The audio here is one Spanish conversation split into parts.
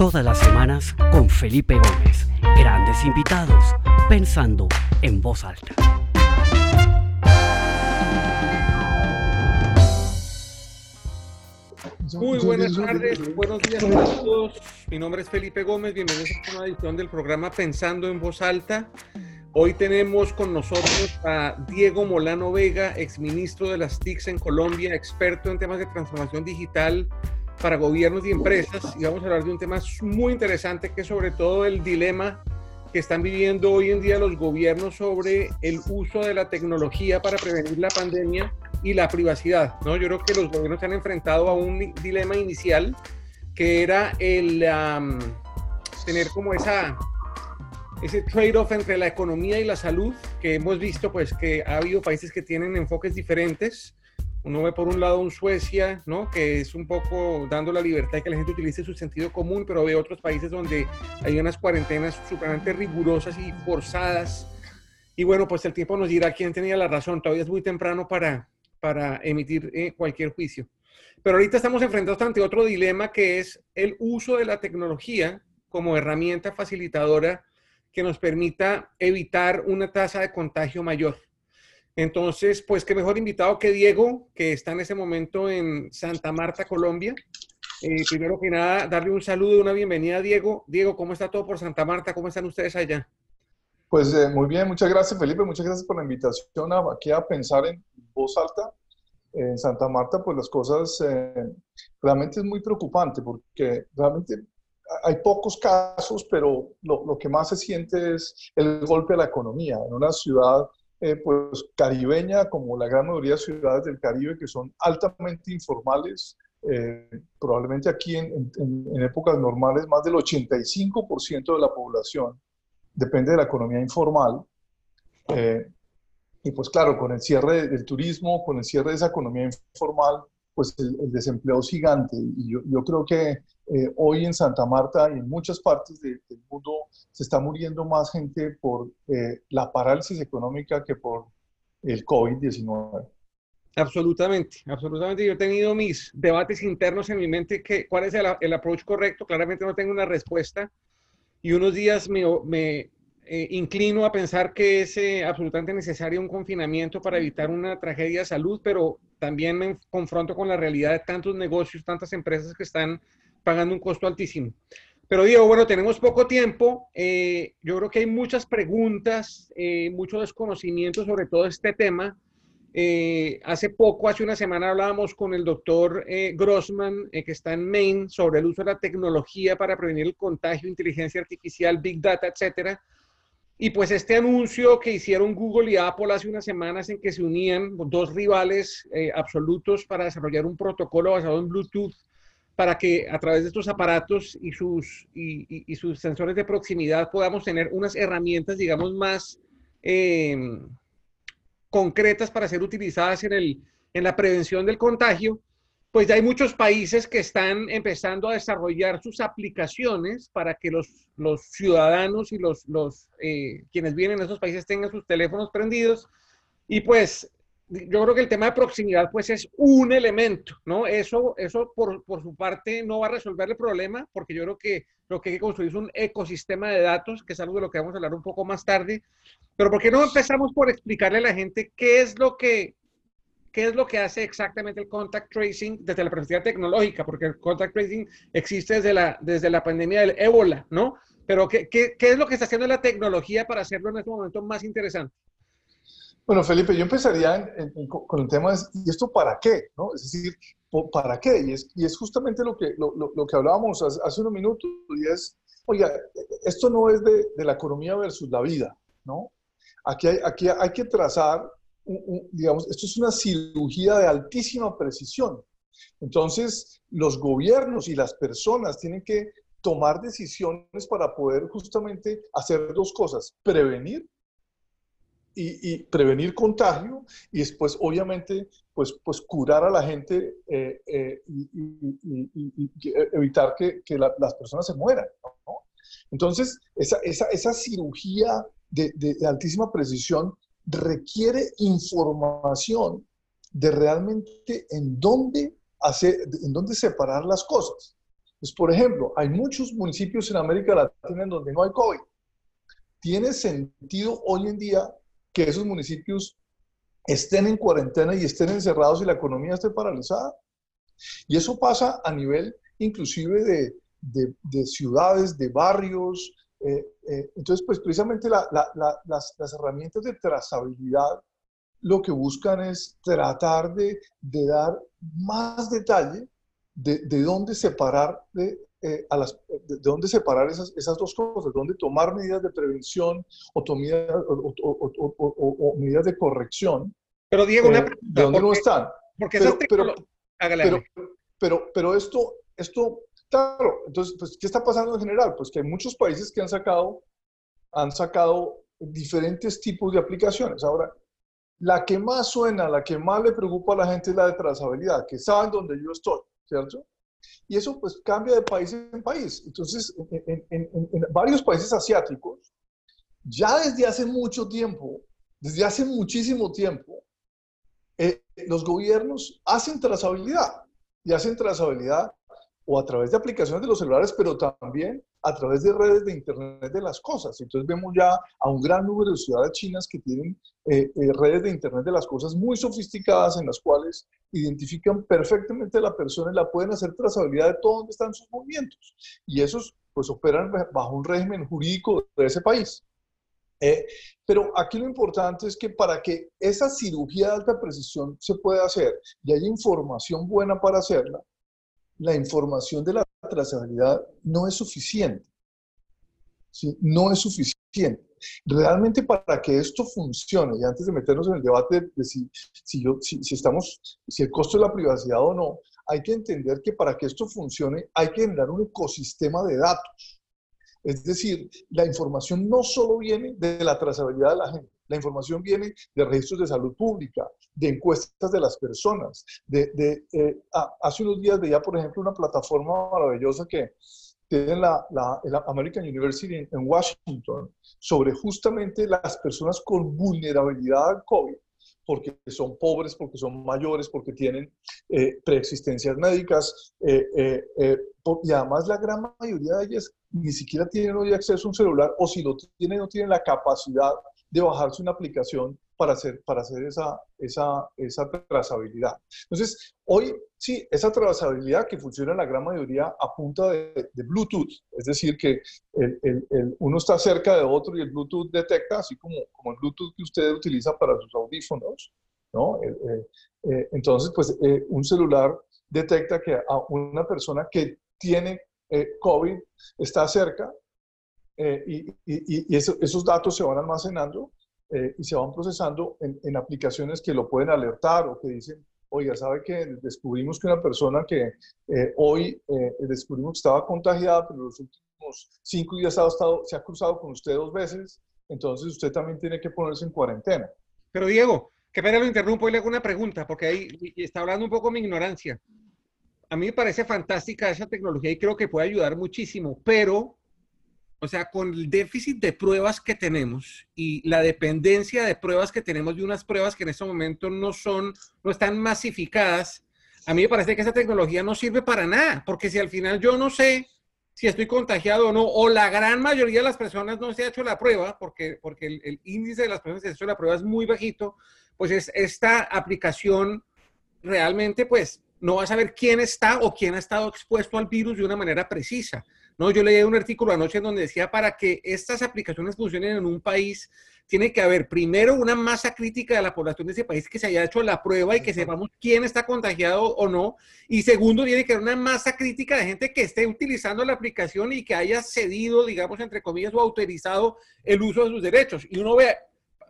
Todas las semanas con Felipe Gómez. Grandes invitados, pensando en voz alta. Muy buenas tardes, buenos días a todos. Mi nombre es Felipe Gómez, bienvenidos a una edición del programa Pensando en Voz Alta. Hoy tenemos con nosotros a Diego Molano Vega, exministro de las TICs en Colombia, experto en temas de transformación digital para gobiernos y empresas. Y vamos a hablar de un tema muy interesante que es sobre todo el dilema que están viviendo hoy en día los gobiernos sobre el uso de la tecnología para prevenir la pandemia y la privacidad. ¿no? Yo creo que los gobiernos se han enfrentado a un dilema inicial que era el tener como esa ese trade-off entre la economía y la salud, que hemos visto pues que ha habido países que tienen enfoques diferentes. Uno ve por un lado un Suecia, ¿no? que es un poco dando la libertad de que la gente utilice su sentido común, pero ve otros países donde hay unas cuarentenas supremamente rigurosas y forzadas. Y bueno, pues el tiempo nos dirá quién tenía la razón. Todavía es muy temprano para, para emitir eh, cualquier juicio. Pero ahorita estamos enfrentados ante otro dilema que es el uso de la tecnología como herramienta facilitadora que nos permita evitar una tasa de contagio mayor. Entonces, pues qué mejor invitado que Diego, que está en ese momento en Santa Marta, Colombia. Eh, primero que nada, darle un saludo y una bienvenida a Diego. Diego, ¿cómo está todo por Santa Marta? ¿Cómo están ustedes allá? Pues eh, muy bien, muchas gracias Felipe, muchas gracias por la invitación aquí a pensar en voz alta. En Santa Marta, pues las cosas eh, realmente es muy preocupante porque realmente hay pocos casos, pero lo, que más se siente es el golpe a la economía. En una ciudad eh, pues, caribeña, como la gran mayoría de ciudades del Caribe, que son altamente informales, eh, probablemente aquí en, épocas normales más del 85% de la población depende de la economía informal. Eh, y pues claro, con el cierre del turismo, con el cierre de esa economía informal, pues el, desempleo es gigante. Y yo, yo creo que eh, hoy en Santa Marta y en muchas partes del mundo se está muriendo más gente por eh, la parálisis económica que por el COVID-19. Absolutamente, absolutamente. Yo he tenido mis debates internos en mi mente que cuál es el, el approach correcto. Claramente no tengo una respuesta. Y unos días me, me eh, inclino a pensar que es absolutamente necesario un confinamiento para evitar una tragedia de salud, pero también me confronto con la realidad de tantos negocios, tantas empresas que están pagando un costo altísimo. Pero digo, bueno, tenemos poco tiempo. Eh, yo creo que hay muchas preguntas, eh, mucho desconocimiento sobre todo este tema. Eh, hace poco, hace una semana, hablábamos con el doctor Grossman, que está en Maine, sobre el uso de la tecnología para prevenir el contagio, inteligencia artificial, big data, etcétera. Y pues este anuncio que hicieron Google y Apple hace unas semanas en que se unían dos rivales absolutos para desarrollar un protocolo basado en Bluetooth para que a través de estos aparatos y sus, y, sus sensores de proximidad podamos tener unas herramientas, digamos, más em, concretas para ser utilizadas en, el, en la prevención del contagio, pues ya hay muchos países que están empezando a desarrollar sus aplicaciones para que los, los ciudadanos y los, los eh, quienes vienen en esos países tengan sus teléfonos prendidos. Y pues yo creo que el tema de proximidad pues es un elemento, ¿no? Eso, eso por, por, su parte no va a resolver el problema, porque yo creo que lo que hay que construir es un ecosistema de datos, que es algo de lo que vamos a hablar un poco más tarde. Pero ¿por qué no empezamos por explicarle a la gente qué es lo que, qué es lo que hace exactamente el contact tracing desde la perspectiva tecnológica? Porque el contact tracing existe desde la, desde la pandemia del ébola, ¿no? Pero ¿qué, qué, qué es lo que está haciendo la tecnología para hacerlo en este momento más interesante? Bueno, Felipe, yo empezaría con el tema de, ¿y esto para qué? Es decir, ¿para qué? Y es, justamente lo que, lo, que hablábamos hace, unos minutos, y es, oiga, esto no es de, de la economía versus la vida, ¿no? Aquí hay, aquí hay que trazar, digamos, esto es una cirugía de altísima precisión. Entonces, los gobiernos y las personas tienen que tomar decisiones para poder justamente hacer dos cosas, prevenir y, prevenir contagio y después, obviamente, pues, pues curar a la gente eh, eh, y, evitar que, que las personas se mueran. ¿no? Entonces, esa, esa, esa cirugía de, de, altísima precisión requiere información de realmente en dónde, hacer, en dónde separar las cosas. Pues, por ejemplo, hay muchos municipios en América Latina en donde no hay COVID. ¿Tiene sentido hoy en día que esos municipios estén en cuarentena y estén encerrados y la economía esté paralizada? Y eso pasa a nivel inclusive de, de, ciudades, de barrios. Eh, eh, entonces, pues precisamente las, las, herramientas de trazabilidad lo que buscan es tratar de, de dar más detalle de, de dónde separar eh, a las, de, dónde separar esas, esas dos cosas, dónde tomar medidas de prevención o, o, o, medidas de corrección. Pero Diego, una pregunta, ¿de dónde no están? Porque pero, pero, pero, pero, pero, esto, esto Claro, entonces, pues, ¿qué está pasando en general? Pues que hay muchos países que han sacado, han sacado diferentes tipos de aplicaciones. Ahora, la que más suena, la que más le preocupa a la gente es la de trazabilidad, que saben dónde yo estoy, ¿cierto? Y eso pues cambia de país en país. Entonces, en, varios países asiáticos, ya desde hace mucho tiempo, desde hace muchísimo tiempo, eh, los gobiernos hacen trazabilidad y hacen trazabilidad o a través de aplicaciones de los celulares, pero también a través de redes de Internet de las cosas. Entonces vemos ya a un gran número de ciudades chinas que tienen eh, eh, redes de Internet de las cosas muy sofisticadas en las cuales identifican perfectamente a la persona y la pueden hacer trazabilidad de todo donde están sus movimientos. Y esos pues operan bajo un régimen jurídico de ese país. Eh, pero aquí lo importante es que para que esa cirugía de alta precisión se pueda hacer y haya información buena para hacerla, la información de la trazabilidad no es suficiente. No es suficiente. Realmente para que esto funcione, y antes de meternos en el debate de, si, si, estamos, si el costo de la privacidad o no, hay que entender que para que esto funcione hay que generar un ecosistema de datos. Es decir, la información no solo viene de la trazabilidad de la gente, la información viene de registros de salud pública, de encuestas de las personas. De, eh, hace unos días veía, por ejemplo, una plataforma maravillosa que tiene la, la, American University en, Washington sobre justamente las personas con vulnerabilidad al COVID porque son pobres, porque son mayores, porque tienen eh, preexistencias médicas, eh, y además la gran mayoría de ellas ni siquiera tienen hoy acceso a un celular, o si lo tienen, no tienen la capacidad de bajarse una aplicación para hacer, para hacer esa, esa, esa trazabilidad. Entonces, hoy sí, esa trazabilidad que funciona en la gran mayoría a punta de, Bluetooth, es decir, que el, el, uno está cerca de otro y el Bluetooth detecta, así como, como el Bluetooth que usted utiliza para sus audífonos, ¿no? Eh, entonces, pues eh, un celular detecta que a una persona que tiene eh, COVID está cerca eh, y, esos datos se van almacenando eh, y se van procesando en, aplicaciones que lo pueden alertar o que dicen, oiga, ¿sabe que descubrimos que una persona que eh, hoy descubrimos que estaba contagiada, pero los últimos cinco días ha estado, se ha cruzado con usted dos veces, entonces usted también tiene que ponerse en cuarentena. Pero Diego, que pena lo interrumpo y le hago una pregunta, porque ahí está hablando un poco mi ignorancia. A mí me parece fantástica esa tecnología y creo que puede ayudar muchísimo, pero o sea, con el déficit de pruebas que tenemos y la dependencia de pruebas que tenemos de unas pruebas que en este momento no son, no están masificadas, a mí me parece que esa tecnología no sirve para nada, porque si al final yo no sé si estoy contagiado o no, o la gran mayoría de las personas no se ha hecho la prueba, porque, porque el, índice de las personas que se ha hecho la prueba es muy bajito, pues es, esta aplicación realmente, pues, no va a saber quién está o quién ha estado expuesto al virus de una manera precisa. No, yo leí un artículo anoche en donde decía para que estas aplicaciones funcionen en un país, tiene que haber primero una masa crítica de la población de ese país que se haya hecho la prueba y que sepamos quién está contagiado o no. Y segundo, tiene que haber una masa crítica de gente que esté utilizando la aplicación y que haya cedido, digamos, entre comillas, o autorizado el uso de sus derechos. Y uno ve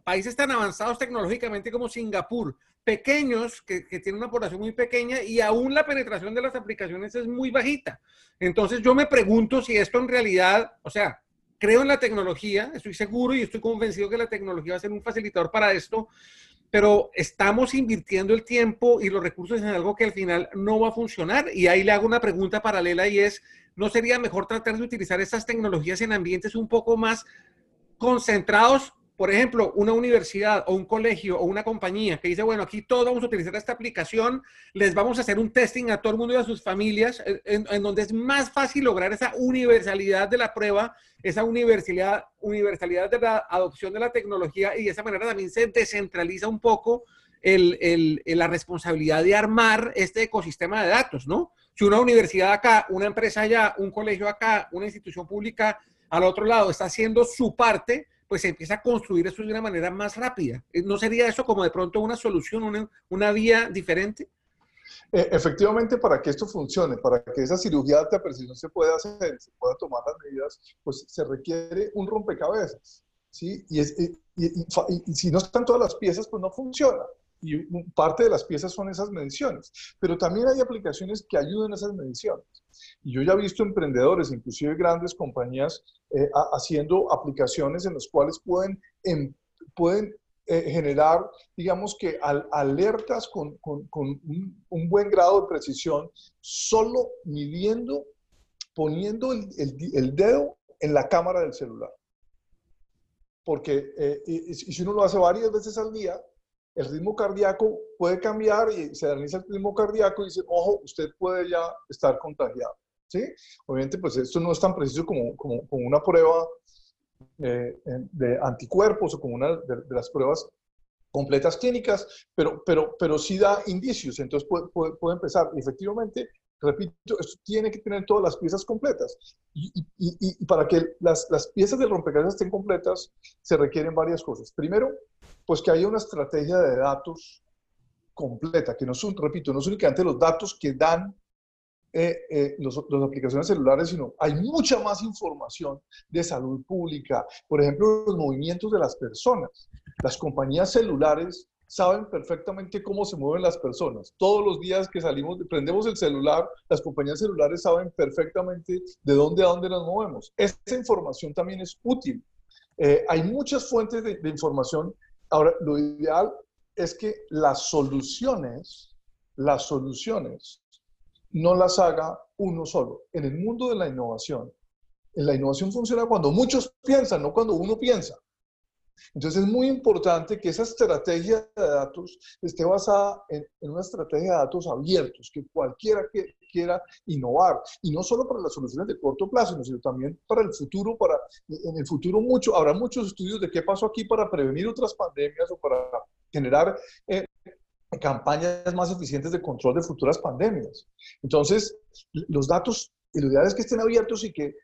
países tan avanzados tecnológicamente como Singapur, pequeños, que, tienen una población muy pequeña y aún la penetración de las aplicaciones es muy bajita. Entonces yo me pregunto si esto en realidad, o sea, creo en la tecnología, estoy seguro y estoy convencido que la tecnología va a ser un facilitador para esto, pero estamos invirtiendo el tiempo y los recursos en algo que al final no va a funcionar. Y ahí le hago una pregunta paralela y es, ¿no sería mejor tratar de utilizar estas tecnologías en ambientes un poco más concentrados por ejemplo, una universidad o un colegio o una compañía que dice, bueno, aquí todos vamos a utilizar esta aplicación, les vamos a hacer un testing a todo el mundo y a sus familias, en, donde es más fácil lograr esa universalidad de la prueba, esa universalidad, universalidad de la adopción de la tecnología y de esa manera también se descentraliza un poco la responsabilidad de armar este ecosistema de datos, ¿no? Si una universidad acá, una empresa allá, un colegio acá, una institución pública al otro lado está haciendo su parte, pues se empieza a construir eso de una manera más rápida. Eh, ¿No sería eso como de pronto una solución, una, una vía diferente? Eh, efectivamente, para que esto funcione, para que esa cirugía de alta precisión se pueda hacer, se pueda tomar las medidas, pues se requiere un rompecabezas. ¿sí? Y, y, si no están todas las piezas, pues no funciona. Y parte de las piezas son esas mediciones. Pero también hay aplicaciones que ayudan a esas mediciones. Y yo ya he visto emprendedores, inclusive grandes compañías, eh, haciendo aplicaciones en las cuales pueden, em, pueden eh, generar, digamos que alertas con, con, un, buen grado de precisión, solo midiendo, poniendo el, el, dedo en la cámara del celular. Porque eh, si uno lo hace varias veces al día, el ritmo cardíaco puede cambiar y se analiza el ritmo cardíaco y dice, ojo, usted puede ya estar contagiado. ¿sí? Obviamente, pues esto no es tan preciso como, como, una prueba eh, de anticuerpos o como una de, las pruebas completas clínicas, pero, pero, pero sí da indicios, entonces puede, puede, empezar. Y efectivamente, repito, esto tiene que tener todas las piezas completas. Y, y, y para que las, las, piezas del rompecabezas estén completas, se requieren varias cosas. Primero, pues que haya una estrategia de datos completa, que no son, repito, no son únicamente los datos que dan eh, eh, las aplicaciones celulares, sino hay mucha más información de salud pública, por ejemplo, los movimientos de las personas. Las compañías celulares saben perfectamente cómo se mueven las personas. Todos los días que salimos, prendemos el celular, las compañías celulares saben perfectamente de dónde a dónde nos movemos. Esta información también es útil. Eh, hay muchas fuentes de, de información. Ahora, lo ideal es que las soluciones, las soluciones no las haga uno solo. En el mundo de la innovación, la innovación funciona cuando muchos piensan, no cuando uno piensa. Entonces es muy importante que esa estrategia de datos esté basada en, una estrategia de datos abiertos, que cualquiera que quiera innovar, y no solo para las soluciones de corto plazo, sino también para el futuro, para en el futuro mucho, habrá muchos estudios de qué pasó aquí para prevenir otras pandemias o para generar eh, campañas más eficientes de control de futuras pandemias. Entonces, los datos, lo ideal es que estén abiertos, y que,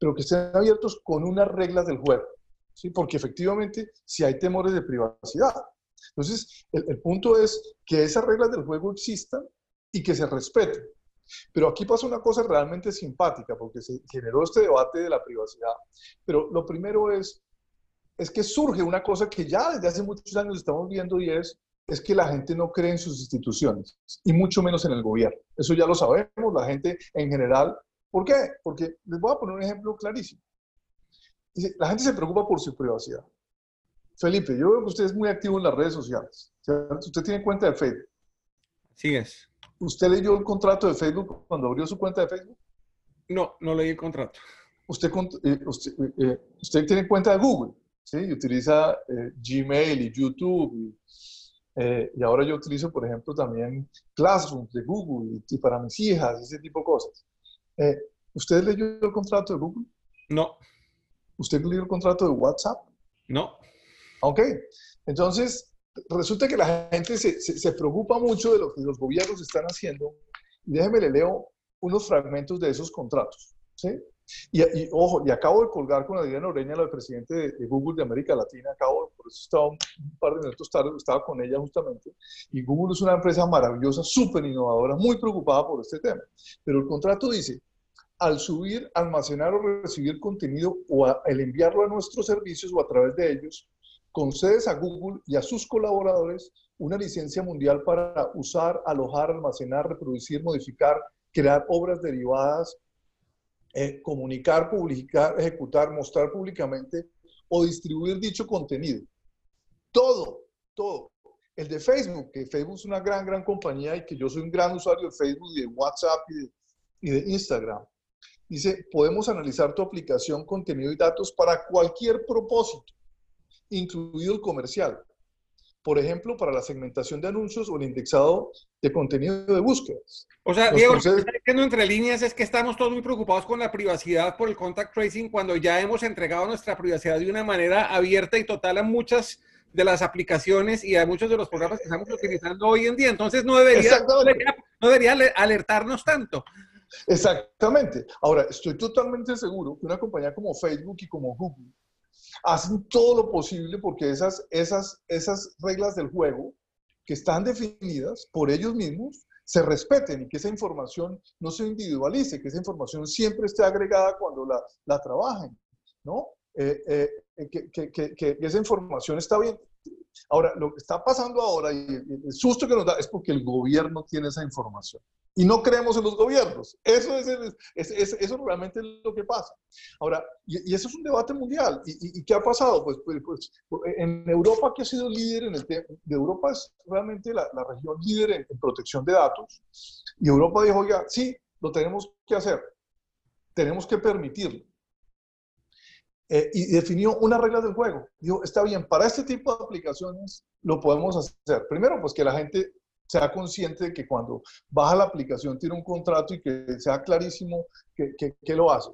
pero que estén abiertos con unas reglas del juego, ¿sí? porque efectivamente si hay temores de privacidad. Entonces, el, el punto es que esas reglas del juego existan y que se respeten. Pero aquí pasa una cosa realmente simpática, porque se generó este debate de la privacidad. Pero lo primero es, es que surge una cosa que ya desde hace muchos años estamos viendo y es es que la gente no cree en sus instituciones y mucho menos en el gobierno. Eso ya lo sabemos, la gente en general. ¿Por qué? Porque les voy a poner un ejemplo clarísimo. La gente se preocupa por su privacidad. Felipe, yo veo que usted es muy activo en las redes sociales. Usted tiene cuenta de Facebook. Sí es. ¿Usted leyó el contrato de Facebook cuando abrió su cuenta de Facebook? No, no leí el contrato. Usted, eh, eh, eh, usted, tiene cuenta de Google, ¿sí? Y utiliza Gmail y YouTube y y ahora yo utilizo, por ejemplo, también Classroom de Google y, para mis hijas, ese tipo de cosas. ¿Usted leyó el contrato de Google? No. ¿Usted leyó el contrato de WhatsApp? No. Ok. Entonces, resulta que la gente se, se, preocupa mucho de lo que los gobiernos están haciendo. Y déjeme le leo unos fragmentos de esos contratos. ¿sí? Y, ojo, y acabo de colgar con Adriana Oreña, la presidente de, Google de América Latina, acabo, por eso estaba un par de minutos tarde, estaba con ella justamente, y Google es una empresa maravillosa, súper innovadora, muy preocupada por este tema. Pero el contrato dice, al subir, almacenar o recibir contenido o al enviarlo a nuestros servicios o a través de ellos, concedes a Google y a sus colaboradores una licencia mundial para usar, alojar, almacenar, reproducir, modificar, crear obras derivadas eh, comunicar, publicar, ejecutar, mostrar públicamente o distribuir dicho contenido. Todo, todo. El de Facebook, que Facebook es una gran, gran compañía y que yo soy un gran usuario de Facebook y de WhatsApp y de, Instagram. Dice, podemos analizar tu aplicación, contenido y datos para cualquier propósito, incluido el comercial. Por ejemplo, para la segmentación de anuncios o el indexado de contenido de búsquedas. O sea, Diego, lo que está diciendo entre líneas es que estamos todos muy preocupados con la privacidad por el contact tracing cuando ya hemos entregado nuestra privacidad de una manera abierta y total a muchas de las aplicaciones y a muchos de los programas que estamos utilizando hoy en día. Entonces no debería, no debería alertarnos tanto. Exactamente. Ahora, estoy totalmente seguro que una compañía como Facebook y como Google hacen todo lo posible porque esas, esas, esas reglas del juego que están definidas por ellos mismos se respeten y que esa información no se individualice, que esa información siempre esté agregada cuando la, la trabajen, ¿no? Eh, eh, que, que, que, que, esa información está bien. Ahora, lo que está pasando ahora y el susto que nos da es porque el gobierno tiene esa información y no creemos en los gobiernos. Eso es, eso realmente es lo que pasa. Ahora, y, eso es un debate mundial. ¿Y, qué ha pasado? Pues, pues, pues, en Europa, que ha sido líder en el tema, de Europa es realmente la, la región líder en, protección de datos. Y Europa dijo, oiga, sí, lo tenemos que hacer. Tenemos que permitirlo. Eh, y definió una regla del juego. Dijo, está bien, para este tipo de aplicaciones lo podemos hacer. Primero, pues que la gente sea consciente de que cuando baja la aplicación tiene un contrato y que sea clarísimo que, que, lo hace.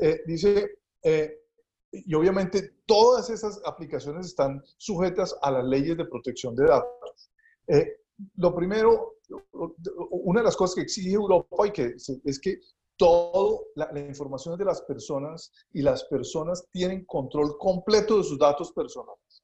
Eh, dice, eh, y obviamente todas esas aplicaciones están sujetas a las leyes de protección de datos. Eh, lo primero, una de las cosas que exige Europa y que es que toda la, la, información es de las personas y las personas tienen control completo de sus datos personales.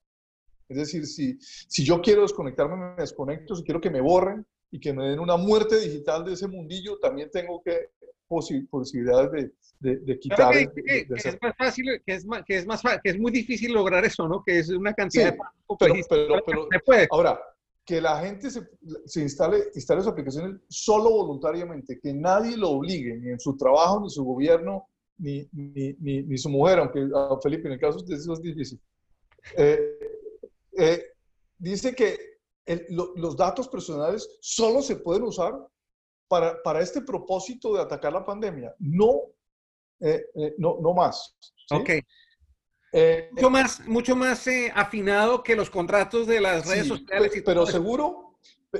Es decir, si, si yo quiero desconectarme, me desconecto, si quiero que me borren y que me den una muerte digital de ese mundillo, también tengo que posibilidades de, de, quitar. Que, es más fácil, que es, más, que, es más, que es muy difícil lograr eso, ¿no? Que es una cantidad de... Pero, pero, pero, ahora, que la gente se, se, instale, instale sus aplicaciones solo voluntariamente, que nadie lo obligue, ni en su trabajo, ni su gobierno, ni, ni, ni, su mujer, aunque a Felipe en el caso de eso es difícil. Eh, eh, dice que los datos personales solo se pueden usar para, para, este propósito de atacar la pandemia, no, eh, eh, no, no, más. Ok. Mucho más, mucho más afinado que los contratos de las redes sociales. Y pero seguro,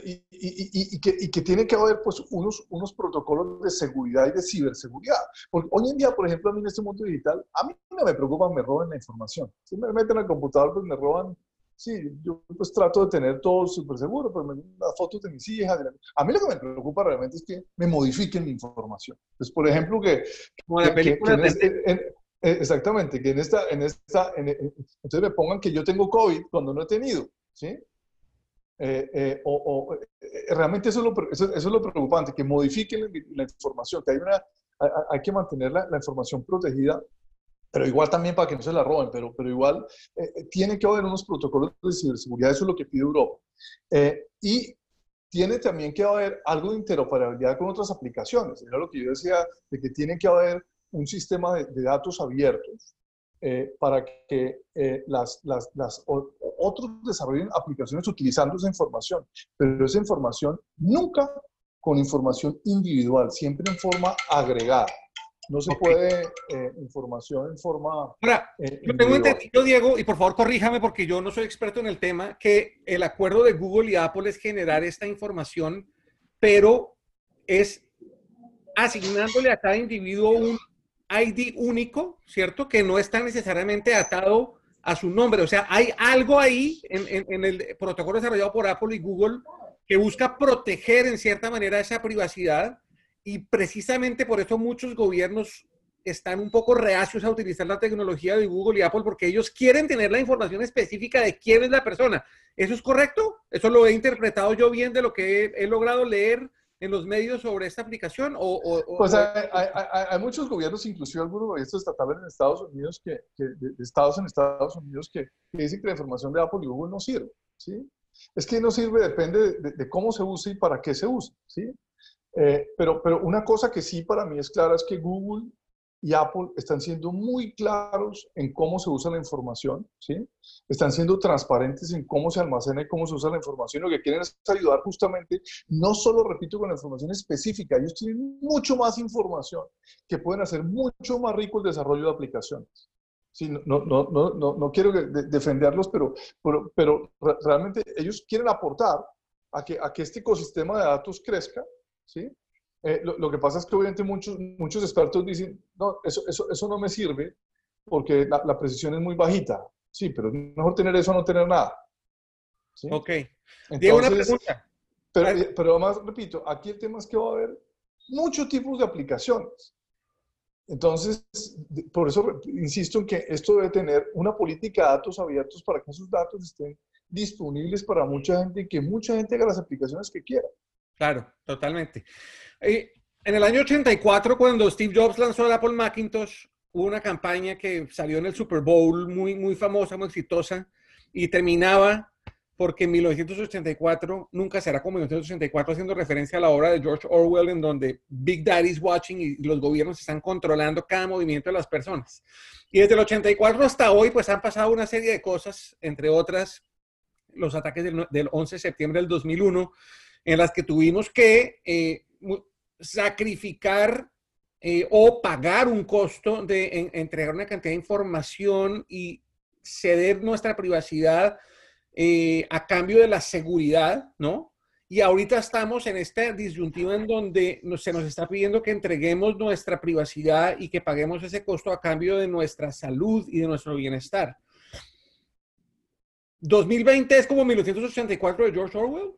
y, y, y, que, y, que, tiene que haber pues, unos, unos protocolos de seguridad y de ciberseguridad. Porque hoy en día, por ejemplo, a mí en este mundo digital, a mí no me preocupa, me roben la información. Si me meten al computador, pues me roban Sí, yo pues trato de tener todo súper seguro, pero me las fotos de mis hijas. A mí lo que me preocupa realmente es que me modifiquen mi información. Pues, por ejemplo, que... Como la película eh, exactamente, que en esta, en esta, entonces me pongan que yo tengo COVID cuando no he tenido, ¿sí? Eh, eh, o, realmente eso es, lo, eso, es, lo, preocupante, que modifiquen la, información, que hay, una, hay, que mantener la, la información protegida pero igual también para que no se la roben, pero, pero igual eh, eh, tiene que haber unos protocolos de ciberseguridad, eso es lo que pide Europa. Eh, y tiene también que haber algo de interoperabilidad con otras aplicaciones. Era lo que yo decía, de que tiene que haber un sistema de, datos abiertos para que las, las, las otros desarrollen aplicaciones utilizando esa información, pero esa información nunca con información individual, siempre en forma agregada. No se puede eh, información en forma. Ahora, eh, yo tengo entendido, Diego, y por favor corríjame porque yo no soy experto en el tema, que el acuerdo de Google y Apple es generar esta información, pero es asignándole a cada individuo un ID único, ¿cierto? Que no está necesariamente atado a su nombre. O sea, hay algo ahí en, el protocolo desarrollado por Apple y Google que busca proteger en cierta manera esa privacidad y precisamente por eso muchos gobiernos están un poco reacios a utilizar la tecnología de Google y Apple porque ellos quieren tener la información específica de quién es la persona. ¿Eso es correcto? ¿Eso lo he interpretado yo bien de lo que he, logrado leer en los medios sobre esta aplicación? O, pues hay, muchos gobiernos, inclusive algunos gobiernos estatales en Estados Unidos, que, de, estados en Estados Unidos, que, dicen que la información de Apple y Google no sirve. ¿sí? Es que no sirve, depende de, de cómo se use y para qué se usa. ¿sí? Eh, pero, pero una cosa que sí para mí es clara es que Google y Apple están siendo muy claros en cómo se usa la información, ¿sí? Están siendo transparentes en cómo se almacena y cómo se usa la información. Lo que quieren es ayudar justamente, no solo, repito, con la información específica, ellos tienen mucho más información que pueden hacer mucho más rico el desarrollo de aplicaciones. Sí, no, no, no, no, quiero defenderlos, pero, pero, pero, realmente ellos quieren aportar a que, a que este ecosistema de datos crezca, ¿sí? Eh, lo, lo, que pasa es que obviamente muchos, muchos expertos dicen, no, eso, eso, eso no me sirve porque la, la, precisión es muy bajita. Sí, pero es mejor tener eso a no tener nada. ¿sí? Ok. Entonces, una pregunta. Pero, pero además, repito, aquí el tema es que va a haber muchos tipos de aplicaciones. Entonces, por eso insisto en que esto debe tener una política de datos abiertos para que esos datos estén disponibles para mucha gente y que mucha gente haga las aplicaciones que quiera. Claro, totalmente. En el año 84, cuando Steve Jobs lanzó el Apple Macintosh, hubo una campaña que salió en el Super Bowl muy, muy famosa, muy exitosa, y terminaba porque en 1984 nunca será como 1984, haciendo referencia a la obra de George Orwell, en donde Big Daddy is watching y los gobiernos están controlando cada movimiento de las personas. Y desde el 84 hasta hoy, pues han pasado una serie de cosas, entre otras los ataques del, 11 de septiembre del 2001, en las que tuvimos que eh, sacrificar eh, o pagar un costo de entregar una cantidad de información y ceder nuestra privacidad eh, a cambio de la seguridad, ¿no? Y ahorita estamos en esta disyuntiva en donde se nos está pidiendo que entreguemos nuestra privacidad y que paguemos ese costo a cambio de nuestra salud y de nuestro bienestar. ¿2020 es como 1984 de George Orwell?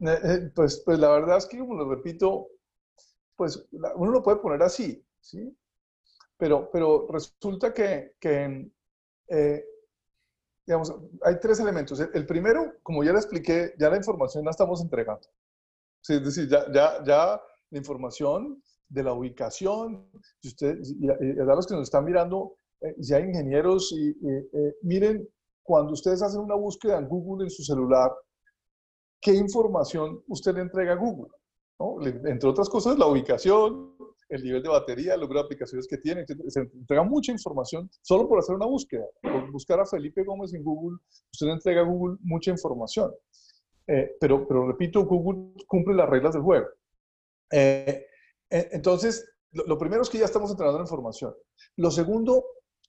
Eh, eh, pues, pues la verdad es que, como lo repito, pues uno lo puede poner así, ¿sí? Pero, pero resulta que, que digamos, hay tres elementos. El primero, como ya le expliqué, ya la información la estamos entregando. Es decir, ya, ya, ya la información de la ubicación, si ustedes, y, a los que nos están mirando, eh, ingenieros, y, eh, miren, cuando ustedes hacen una búsqueda en Google en su celular, ¿qué información usted le entrega a Google? ¿No? Entre otras cosas, la ubicación, el nivel de batería, el número de aplicaciones que tiene. Se entrega mucha información solo por hacer una búsqueda. Por buscar a Felipe Gómez en Google, usted le entrega a Google mucha información. Eh, pero, pero repito, Google cumple las reglas del juego. Eh, eh, entonces, lo, primero es que ya estamos entregando la información. Lo segundo,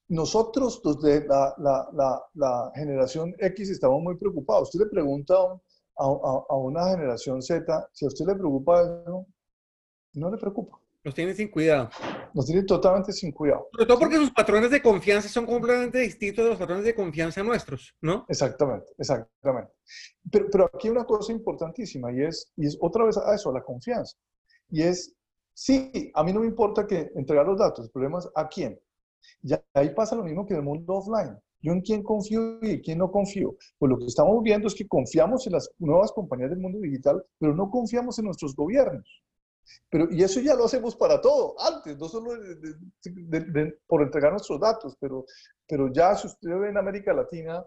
nosotros, los de la, la, la, generación X, estamos muy preocupados. Usted le pregunta a, a, a una generación Z, si a usted le preocupa eso, no le preocupa. Los tiene sin cuidado. Los tiene totalmente sin cuidado. Sobre todo porque sus patrones de confianza son completamente distintos de los patrones de confianza nuestros, ¿no? Exactamente, exactamente. Pero, pero aquí hay una cosa importantísima y es, y es otra vez a eso, a la confianza. Y es, sí, a mí no me importa que entregar los datos, el problema es a quién. Y ahí pasa lo mismo que en el mundo offline. Yo en quién confío y en quién no confío. Pues lo que estamos viendo es que confiamos en las nuevas compañías del mundo digital, pero no confiamos en nuestros gobiernos. Pero, y eso ya lo hacemos para todo, antes, no solo por entregar nuestros datos, pero, pero ya si usted ve en América Latina,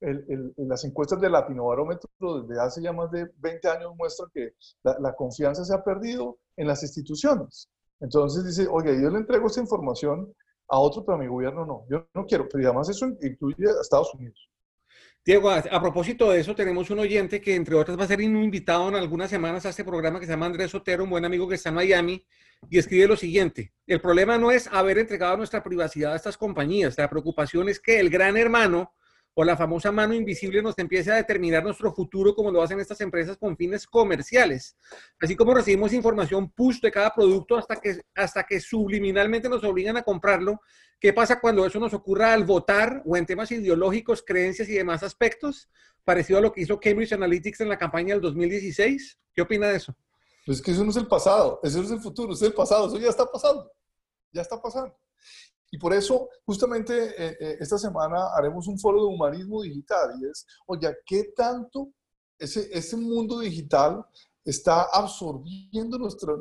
en las encuestas de Latino Barómetro desde hace ya más de 20 años muestran que la, la, confianza se ha perdido en las instituciones. Entonces dice, oye, yo le entrego esta información a otro, pero mi gobierno no. Yo no quiero, pero además eso incluye a Estados Unidos. Diego, a, propósito de eso, tenemos un oyente que, entre otras, va a ser invitado en algunas semanas a este programa que se llama Andrés Sotero, un buen amigo que está en Miami, y escribe lo siguiente. El problema no es haber entregado nuestra privacidad a estas compañías. La preocupación es que el gran hermano o la famosa mano invisible nos empiece a determinar nuestro futuro como lo hacen estas empresas con fines comerciales. Así como recibimos información push de cada producto hasta que, hasta que subliminalmente nos obligan a comprarlo, ¿qué pasa cuando eso nos ocurra al votar o en temas ideológicos, creencias y demás aspectos? Parecido a lo que hizo Cambridge Analytics en la campaña del 2016. ¿Qué opina de eso? Pues que eso no es el pasado, eso no es el futuro, eso es el pasado, eso ya está pasando, ya está pasando. Y por eso, justamente eh, eh, esta semana haremos un foro de humanismo digital y es, oye, ¿qué tanto ese, ese mundo digital está absorbiendo nuestro,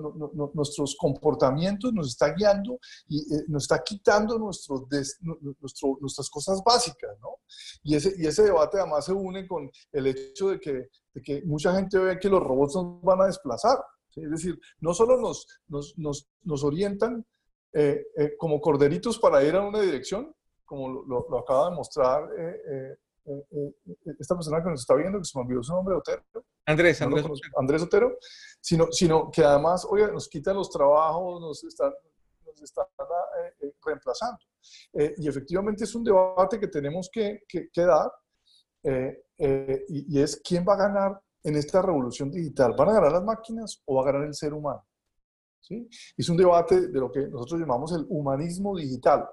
nuestros comportamientos, nos está guiando y eh, nos está quitando nuestros nuestro, nuestras cosas básicas, ¿no? Y ese, y ese debate además se une con el hecho de que, de que mucha gente ve que los robots nos van a desplazar. Es decir, no solo nos, nos, nos, nos orientan, eh, eh, como corderitos para ir a una dirección, como lo, acaba de mostrar eh, esta persona que nos está viendo, que se me olvidó su nombre, Otero. Andrés, Andrés. Andrés Otero, sino, sino que además, oye, nos quitan los trabajos, nos están, nos están reemplazando. Y efectivamente es un debate que tenemos que, que, dar y, y, es quién va a ganar en esta revolución digital. ¿Van a ganar las máquinas o va a ganar el ser humano? ¿Sí? Es un debate de lo que nosotros llamamos el humanismo digital.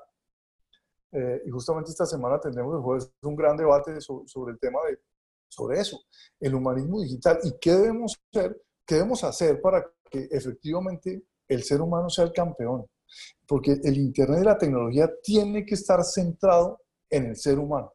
y justamente esta semana tendremos un gran debate sobre, sobre el tema de sobre eso, el humanismo digital y qué debemos hacer, qué debemos hacer para que efectivamente el ser humano sea el campeón. Porque el Internet y la tecnología tiene que estar centrado en el ser humano.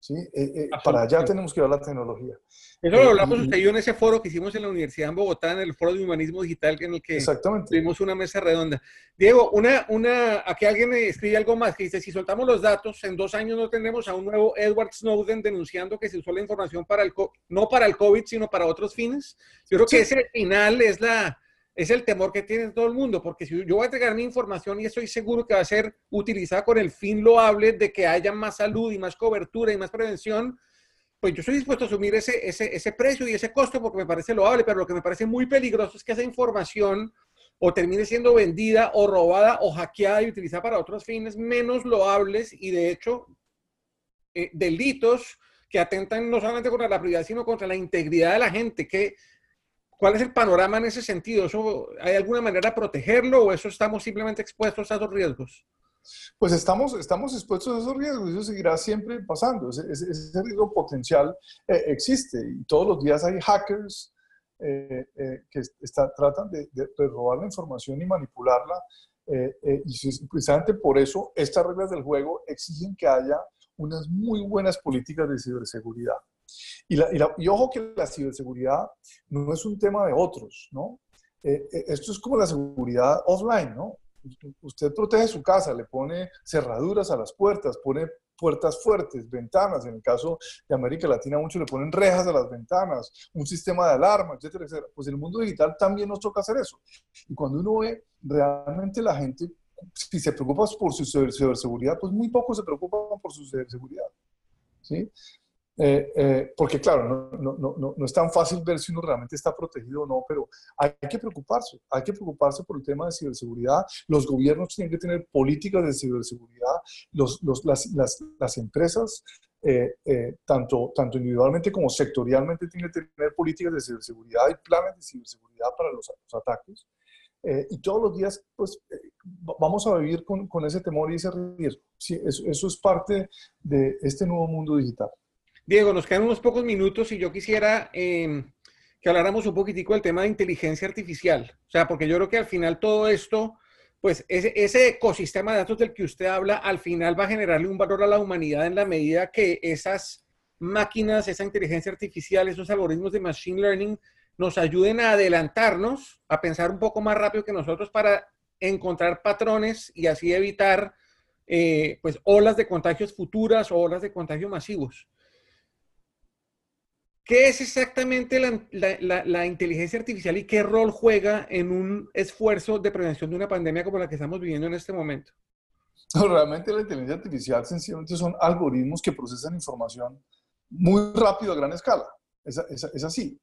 ¿Sí? Eh, eh, para allá tenemos que ver la tecnología. Eso lo hablamos usted y yo en ese foro que hicimos en la Universidad en Bogotá, en el foro de humanismo digital, en el que tuvimos una mesa redonda. Diego, una, una, aquí alguien escribe algo más que dice, si soltamos los datos, en dos años no tendremos a un nuevo Edward Snowden denunciando que se usó la información para el, no para el COVID, sino para otros fines. Yo creo que ese final es la, es el temor que tiene todo el mundo, porque si yo voy a entregar mi información y estoy seguro que va a ser utilizada con el fin loable de que haya más salud y más cobertura y más prevención, pues yo estoy dispuesto a asumir ese, ese, ese precio y ese costo porque me parece loable, pero lo que me parece muy peligroso es que esa información o termine siendo vendida o robada o hackeada y utilizada para otros fines menos loables y de hecho eh, delitos que atentan no solamente contra la privacidad, sino contra la integridad de la gente, que ¿Cuál es el panorama en ese sentido? ¿Hay alguna manera de protegerlo o eso estamos simplemente expuestos a esos riesgos? Pues estamos, estamos expuestos a esos riesgos eso seguirá siempre pasando. Ese, riesgo potencial eh, existe y todos los días hay hackers eh, eh, que tratan de, de, robar la información y manipularla. y precisamente por eso estas reglas del juego exigen que haya unas muy buenas políticas de ciberseguridad. Y, ojo que la ciberseguridad no es un tema de otros, ¿no? Eh, eh, esto es como la seguridad offline, ¿no? Usted protege su casa, le pone cerraduras a las puertas, pone puertas fuertes, ventanas, en el caso de América Latina muchos le ponen rejas a las ventanas, un sistema de alarma, etcétera, etcétera. Pues en el mundo digital también nos toca hacer eso. Y cuando uno ve realmente la gente, si se preocupa por su ciberseguridad, pues muy pocos se preocupan por su ciberseguridad. ¿sí? Eh, eh, porque claro, no, no, no, no, es tan fácil ver si uno realmente está protegido o no, pero hay que preocuparse, hay que preocuparse por el tema de ciberseguridad. Los gobiernos tienen que tener políticas de ciberseguridad, los, los, las, las, las, empresas, eh, tanto, tanto individualmente como sectorialmente, tienen que tener políticas de ciberseguridad y planes de ciberseguridad para los, los ataques. y todos los días, pues, vamos a vivir con, con, ese temor y ese riesgo. Sí, eso, eso es parte de este nuevo mundo digital. Diego, nos quedan unos pocos minutos y yo quisiera em, que habláramos un poquitico del tema de inteligencia artificial. O sea, porque yo creo que al final todo esto, pues ese, ecosistema de datos del que usted habla, al final va a generarle un valor a la humanidad en la medida que esas máquinas, esa inteligencia artificial, esos algoritmos de machine learning nos ayuden a adelantarnos, a pensar un poco más rápido que nosotros para encontrar patrones y así evitar eh, pues olas de contagios futuras o olas de contagio masivos. ¿Qué es exactamente la, inteligencia artificial y qué rol juega en un esfuerzo de prevención de una pandemia como la que estamos viviendo en este momento? realmente la inteligencia artificial sencillamente son algoritmos que procesan información muy rápido a gran escala. Es, así.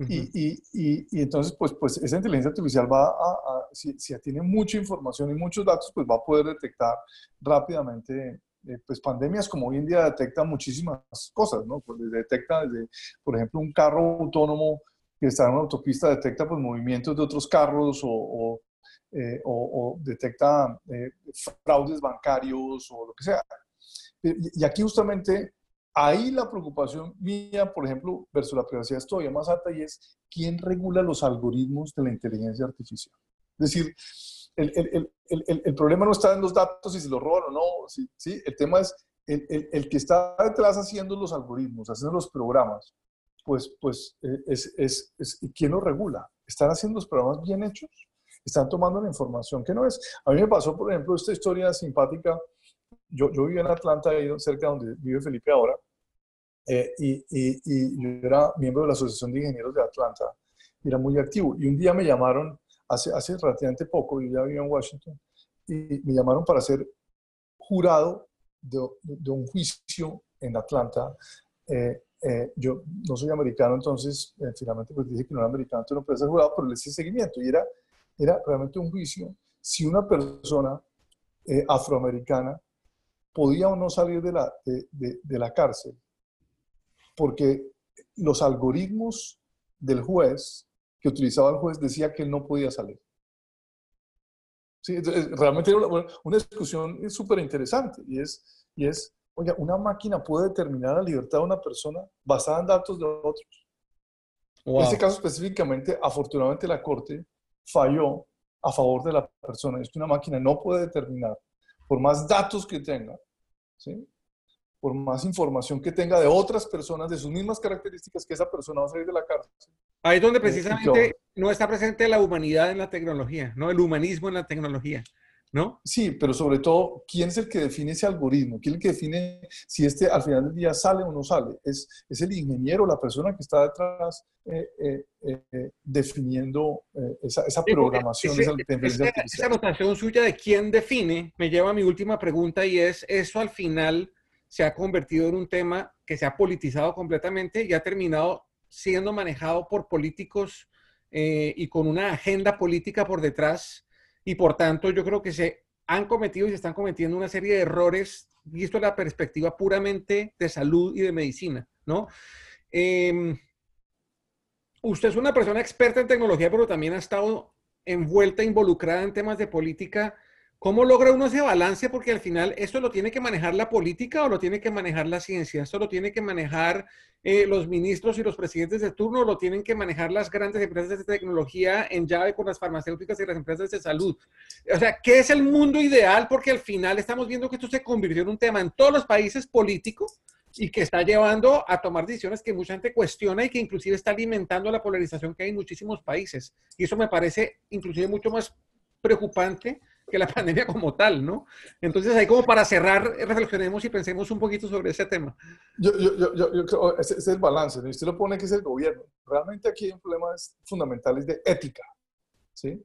y, entonces, pues, pues esa inteligencia artificial va a, si, si, tiene mucha información y muchos datos, pues va a poder detectar rápidamente eh, pues pandemias como hoy en día detectan muchísimas cosas, ¿no? Pues detecta desde, por ejemplo, un carro autónomo que está en una autopista detecta pues movimientos de otros carros o, o, eh, detecta eh, fraudes bancarios o lo que sea. Y, aquí justamente ahí la preocupación mía, por ejemplo, versus la privacidad es todavía más alta y es quién regula los algoritmos de la inteligencia artificial. Es decir, el, el, el, el, problema no está en los datos y si los roban o no, ¿sí? ¿sí? El tema es el, que está detrás haciendo los algoritmos, haciendo los programas, pues, pues eh, es, es, es, ¿quién lo regula? ¿Están haciendo los programas bien hechos? ¿Están tomando la información que no es? A mí me pasó, por ejemplo, esta historia simpática. Yo, yo vivía en Atlanta, ahí cerca donde vive Felipe ahora, eh, y, y, y, yo era miembro de la Asociación de Ingenieros de Atlanta, y era muy activo. Y un día me llamaron hace, hace relativamente poco, yo ya vivía en Washington, y me llamaron para ser jurado de, de un juicio en Atlanta. Eh, eh, yo no soy americano, entonces eh, finalmente pues dije que no era americano, entonces no puede ser jurado, pero le hice seguimiento y era, era realmente un juicio. Si una persona eh, afroamericana podía o no salir de la, de, la cárcel, porque los algoritmos del juez que utilizaba el juez decía que él no podía salir. Sí, realmente era una, discusión súper interesante y es, y es, oye, una máquina puede determinar la libertad de una persona basada en datos de otros. En este caso específicamente, afortunadamente la Corte falló a favor de la persona. Es que una máquina no puede determinar, por más datos que tenga, ¿sí? por más información que tenga de otras personas, de sus mismas características, que esa persona va a salir de la cárcel. Ahí es donde precisamente no está presente la humanidad en la tecnología, ¿no? El humanismo en la tecnología. ¿no? Sí, pero sobre todo, ¿quién es el que define ese algoritmo? ¿Quién es el que define si este al final del día sale o no sale? Es, es el ingeniero, la persona que está detrás eh, eh, eh, definiendo esa, esa, programación. esa, esa anotación suya de quién define me lleva a mi última pregunta y es, ¿eso al final se ha convertido en un tema que se ha politizado completamente y ha terminado siendo manejado por políticos y con una agenda política por detrás? y por tanto yo creo que se han cometido y se están cometiendo una serie de errores visto la perspectiva puramente de salud y de medicina, ¿no? Em, usted es una persona experta en tecnología, pero también ha estado envuelta, involucrada en temas de política ¿Cómo logra uno ese balance? Porque al final esto lo tiene que manejar la política o lo tiene que manejar la ciencia. Esto lo tiene que manejar eh, los ministros y los presidentes de turno, lo tienen que manejar las grandes empresas de tecnología en llave con las farmacéuticas y las empresas de salud. O sea, ¿qué es el mundo ideal? Porque al final estamos viendo que esto se convirtió en un tema en todos los países políticos y que está llevando a tomar decisiones que mucha gente cuestiona y que inclusive está alimentando la polarización que hay en muchísimos países. Y eso me parece inclusive mucho más preocupante que la pandemia como tal, ¿no? Entonces, ahí como para cerrar, reflexionemos y pensemos un poquito sobre ese tema. Yo, yo, yo, yo creo, ese, es el balance, usted lo pone que es el gobierno. Realmente aquí hay un problema fundamentales de ética, ¿sí?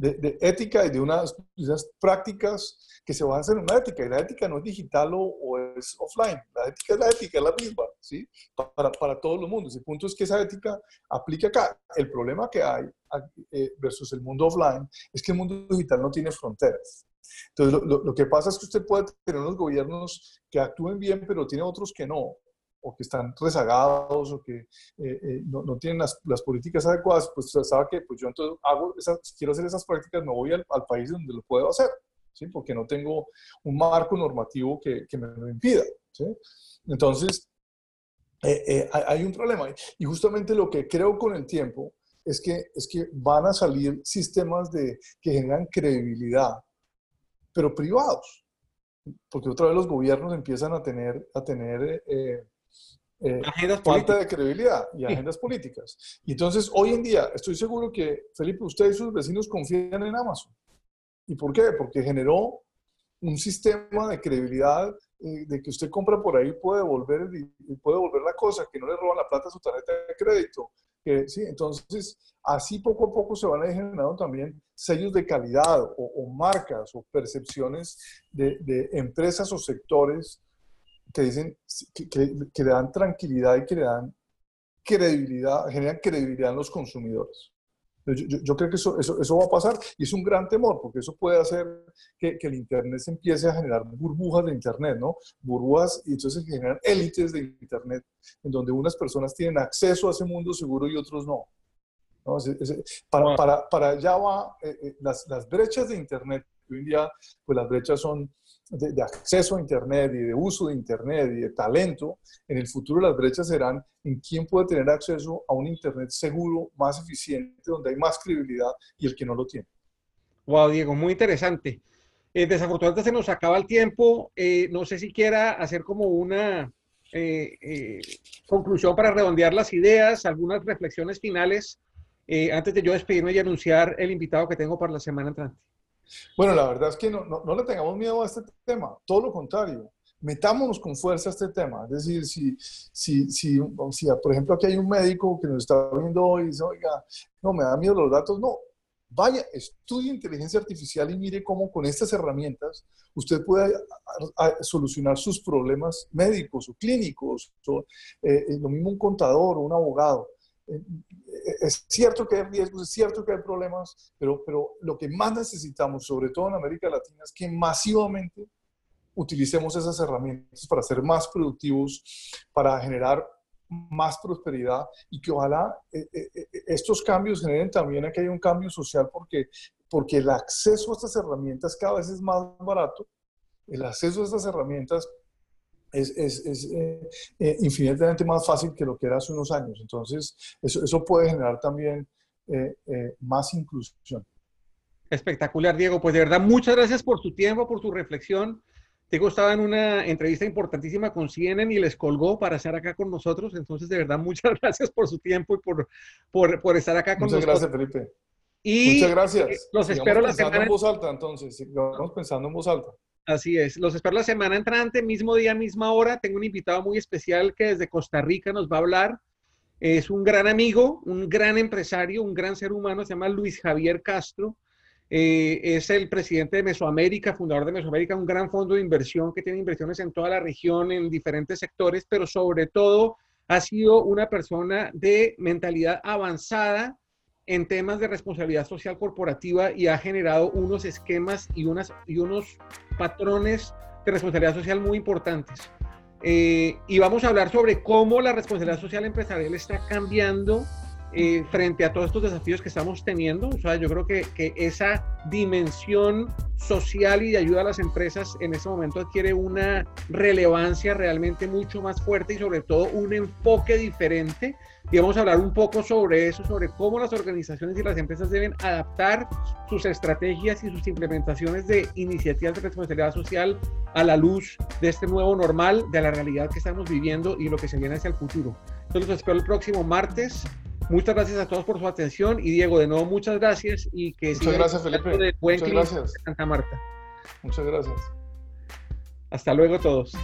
De, de ética y de unas, unas prácticas que se a hacer una ética, y la ética no es digital o, es offline, la ética es la ética, es la misma, ¿sí? Para, para todos los mundos. El punto es que esa ética aplica acá. El problema que hay eh, versus el mundo offline es que el mundo digital no tiene fronteras. Entonces, lo, lo, que pasa es que usted puede tener unos gobiernos que actúen bien, pero tiene otros que no, o que están rezagados, o que eh, eh, no, no, tienen las, las, políticas adecuadas, pues sabe que pues yo entonces hago esas, quiero hacer esas prácticas, me voy al, al país donde lo puedo hacer. ¿sí? porque no tengo un marco normativo que, que me lo impida. ¿sí? Entonces, eh, eh, hay un problema. Y justamente lo que creo con el tiempo es que, es que van a salir sistemas de, que generan credibilidad, pero privados. Porque otra vez los gobiernos empiezan a tener, a tener eh, falta de credibilidad y agendas políticas. Y entonces, hoy en día, estoy seguro que, Felipe, usted y sus vecinos confían en Amazon. ¿Y por qué? Porque generó un sistema de credibilidad eh, de que usted compra por ahí puede devolver, puede devolver la cosa, que no le roban la plata a su tarjeta de crédito. Que, sí, entonces, así poco a poco se van a generando también sellos de calidad o, marcas o percepciones de, de, empresas o sectores que dicen que, que, le dan tranquilidad y que le dan credibilidad, generan credibilidad en los consumidores. Yo, creo que eso, eso, eso, va a pasar y es un gran temor porque eso puede hacer que, que, el Internet se empiece a generar burbujas de Internet, ¿no? Burbujas y entonces se generan élites de Internet en donde unas personas tienen acceso a ese mundo seguro y otros no. ¿no? para, para, para, allá va eh, eh, las, las brechas de Internet. Hoy en día, pues las brechas son de, acceso a Internet y de uso de Internet y de talento, en el futuro las brechas serán en quién puede tener acceso a un Internet seguro, más eficiente, donde hay más credibilidad y el que no lo tiene. Wow, Diego, muy interesante. Eh, desafortunadamente se nos acaba el tiempo. Eh, no sé si quiera hacer como una eh, conclusión para redondear las ideas, algunas reflexiones finales, antes de yo despedirme y anunciar el invitado que tengo para la semana entrante. Bueno, la verdad es que no, no, le tengamos miedo a este tema, todo lo contrario. Metámonos con fuerza a este tema. Es decir, si, si, si, si, por ejemplo, aquí hay un médico que nos está viendo hoy y dice, oiga, no, me da miedo los datos, no, vaya, estudie inteligencia artificial y mire cómo con estas herramientas usted puede solucionar sus problemas médicos o clínicos, o, eh, lo mismo un contador o un abogado. Es cierto que hay riesgos, es cierto que hay problemas, pero, pero lo que más necesitamos, sobre todo en América Latina, es que masivamente utilicemos esas herramientas para ser más productivos, para generar más prosperidad y que ojalá eh, eh, eh, estos cambios generen también que haya un cambio social porque, porque el acceso a estas herramientas cada vez es más barato, el acceso a estas herramientas es, es, es infinitamente más fácil que lo que era hace unos años. Entonces, eso, eso puede generar también más inclusión. Espectacular, Diego. Pues de verdad, muchas gracias por tu tiempo, por tu reflexión. Diego estaba en una entrevista importantísima con CNN y les colgó para estar acá con nosotros. Entonces, de verdad, muchas gracias por su tiempo y por, por, por estar acá con nosotros. Muchas gracias, Felipe. Y muchas gracias. Los espero la semana. en voz alta, entonces. Vamos pensando en voz alta. Así es. Los espero la semana entrante, mismo día, misma hora. Tengo un invitado muy especial que desde Costa Rica nos va a hablar. Es un gran amigo, un gran empresario, un gran ser humano. Se llama Luis Javier Castro. Eh, es el presidente de Mesoamérica, fundador de Mesoamérica, un gran fondo de inversión que tiene inversiones en toda la región, en diferentes sectores, pero sobre todo ha sido una persona de mentalidad avanzada en temas de responsabilidad social corporativa y ha generado unos esquemas y, unas, y unos patrones de responsabilidad social muy importantes. Eh, y vamos a hablar sobre cómo la responsabilidad social empresarial está cambiando eh, frente a todos estos desafíos que estamos teniendo. O sea, yo creo que, que, esa dimensión social y de ayuda a las empresas en este momento adquiere una relevancia realmente mucho más fuerte y sobre todo un enfoque diferente. Y vamos a hablar un poco sobre eso, sobre cómo las organizaciones y las empresas deben adaptar sus estrategias y sus implementaciones de iniciativas de responsabilidad social a la luz de este nuevo normal, de la realidad que estamos viviendo y lo que se viene hacia el futuro. Entonces los espero el próximo martes Muchas gracias a todos por su atención y Diego, de nuevo muchas gracias y que muchas gracias Felipe. muchas gracias. Santa Marta. Muchas gracias. Hasta luego todos.